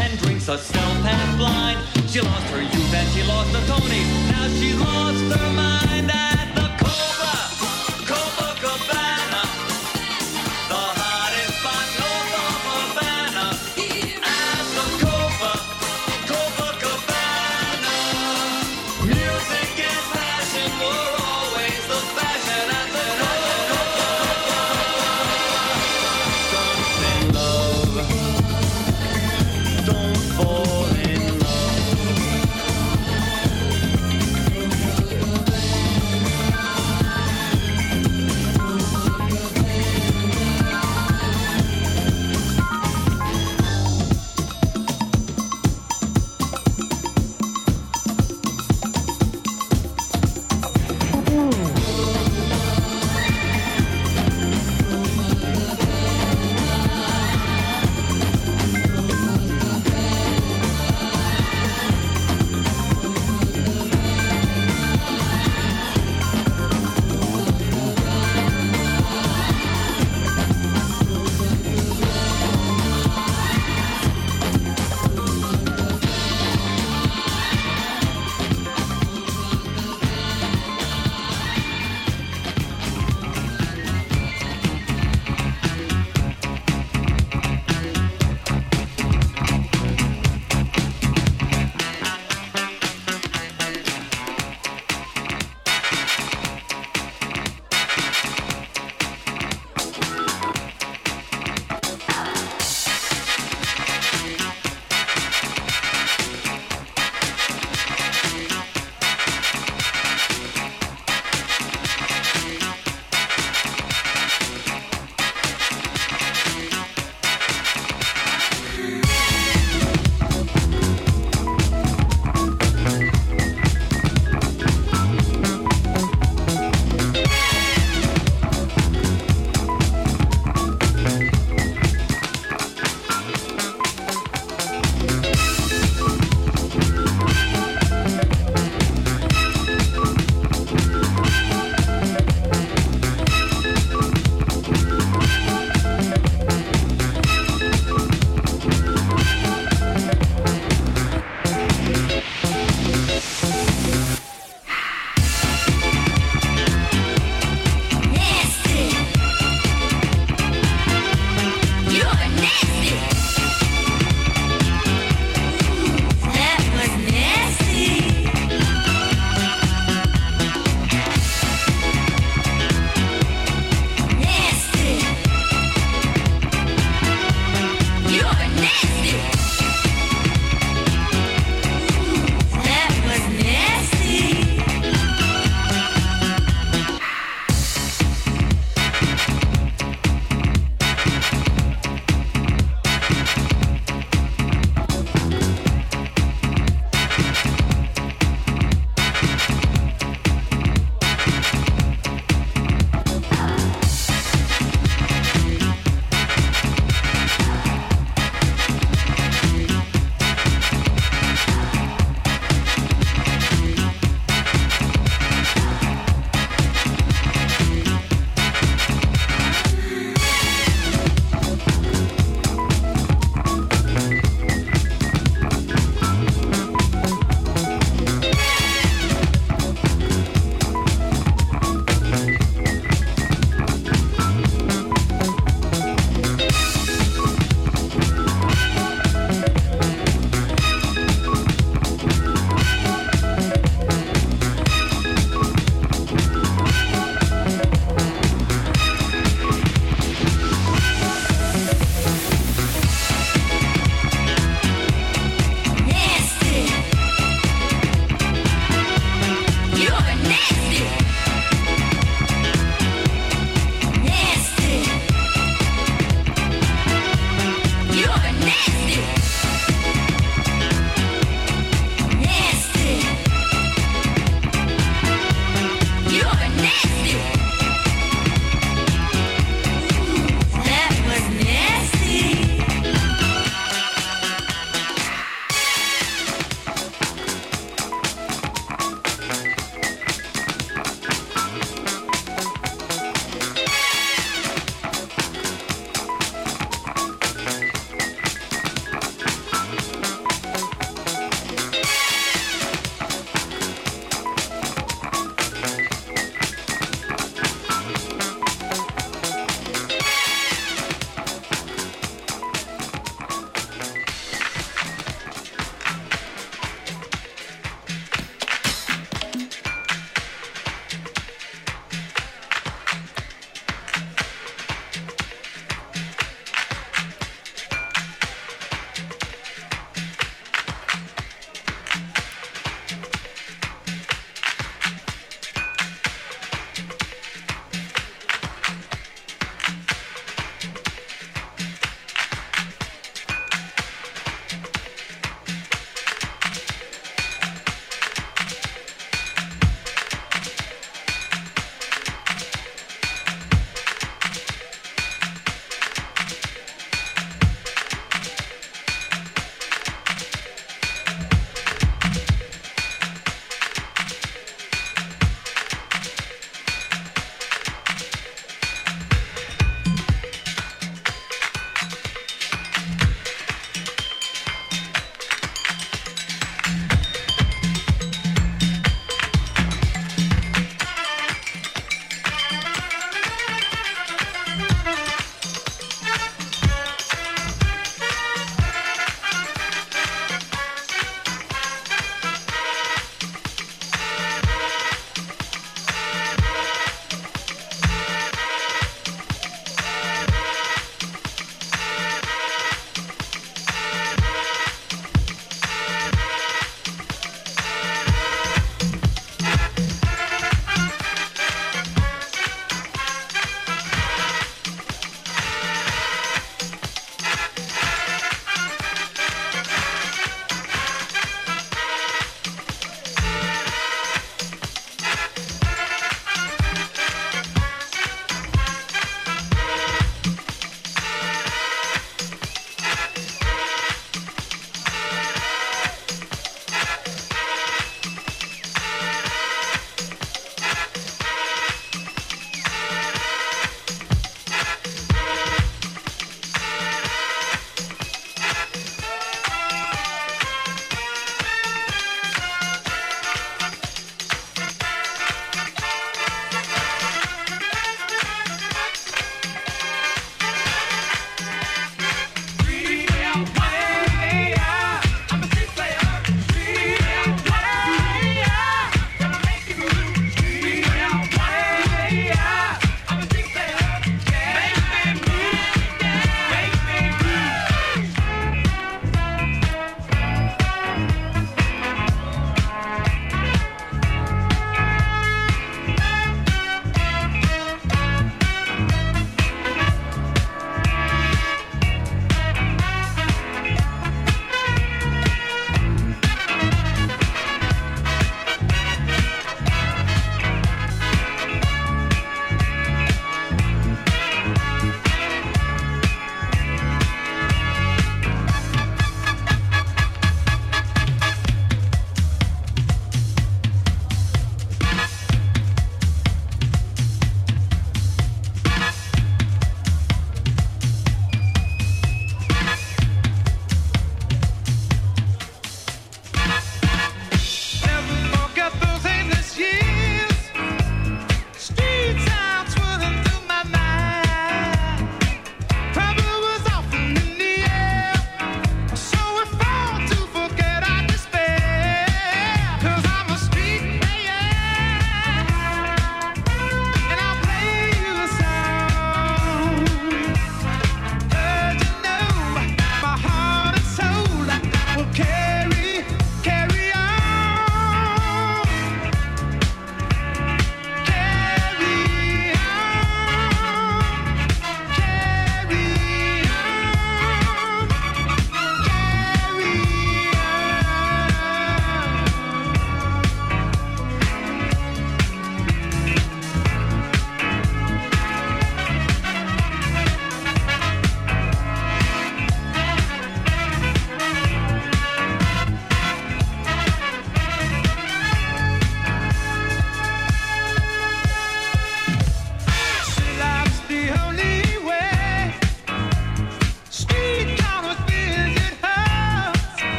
and drinks herself half blind. She lost her youth and she lost her Tony. Now she lost her mind.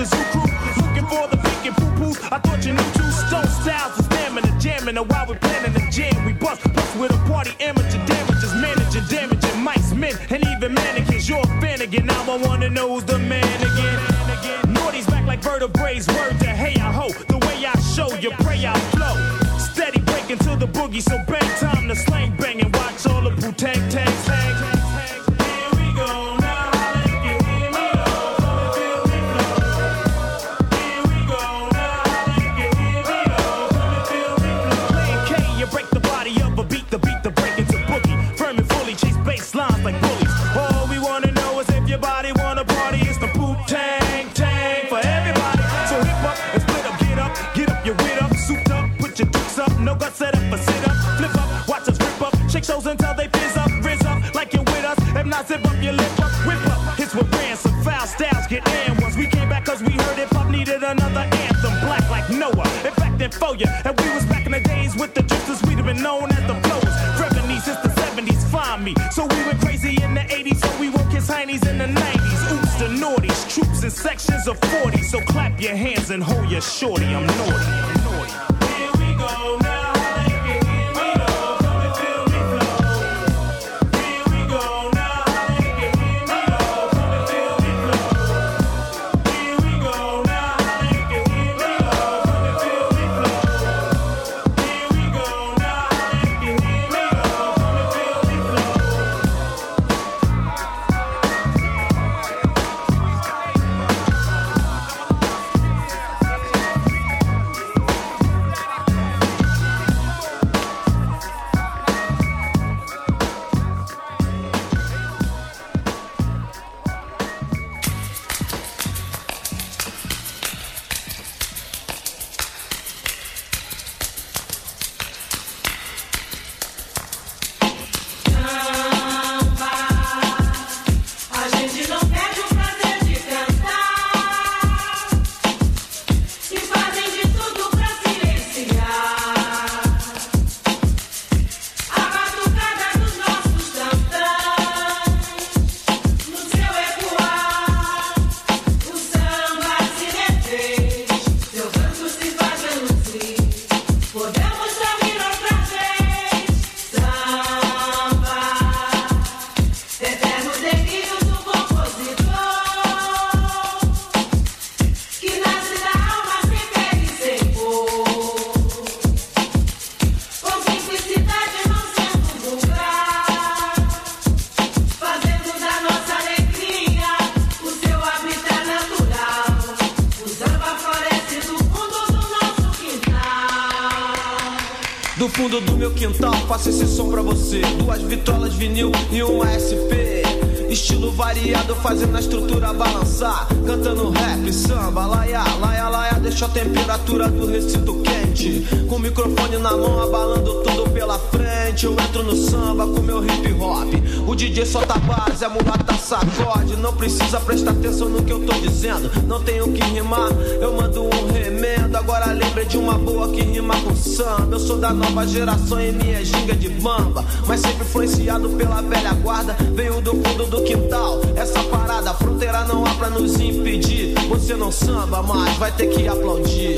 the zoo crew. Looking for the pink and poo-poos. I thought you knew two stone styles of stamina jamming. And while we planning the jam, we bust bust with a party amateur damages, managing damaging mics, men, and even mannequins. You're a fan again. Now I wanna know who's the man again. Naughty's back like vertebrae's word to hey I ho. The way I show you pray I flow. Steady breaking to the boogie, so bang your hands and hold your shorty, I'm naughty. DJ solta base, a mulata sacode. Não precisa prestar atenção no que eu tô dizendo. Não tenho que rimar, eu mando um remendo. Agora lembre de uma boa que rima com samba. Eu sou da nova geração e minha ginga de bamba. Mas sempre influenciado pela velha guarda. Veio do fundo do quintal. Essa parada, fronteira não há pra nos impedir. Você não samba, mas vai ter que aplaudir.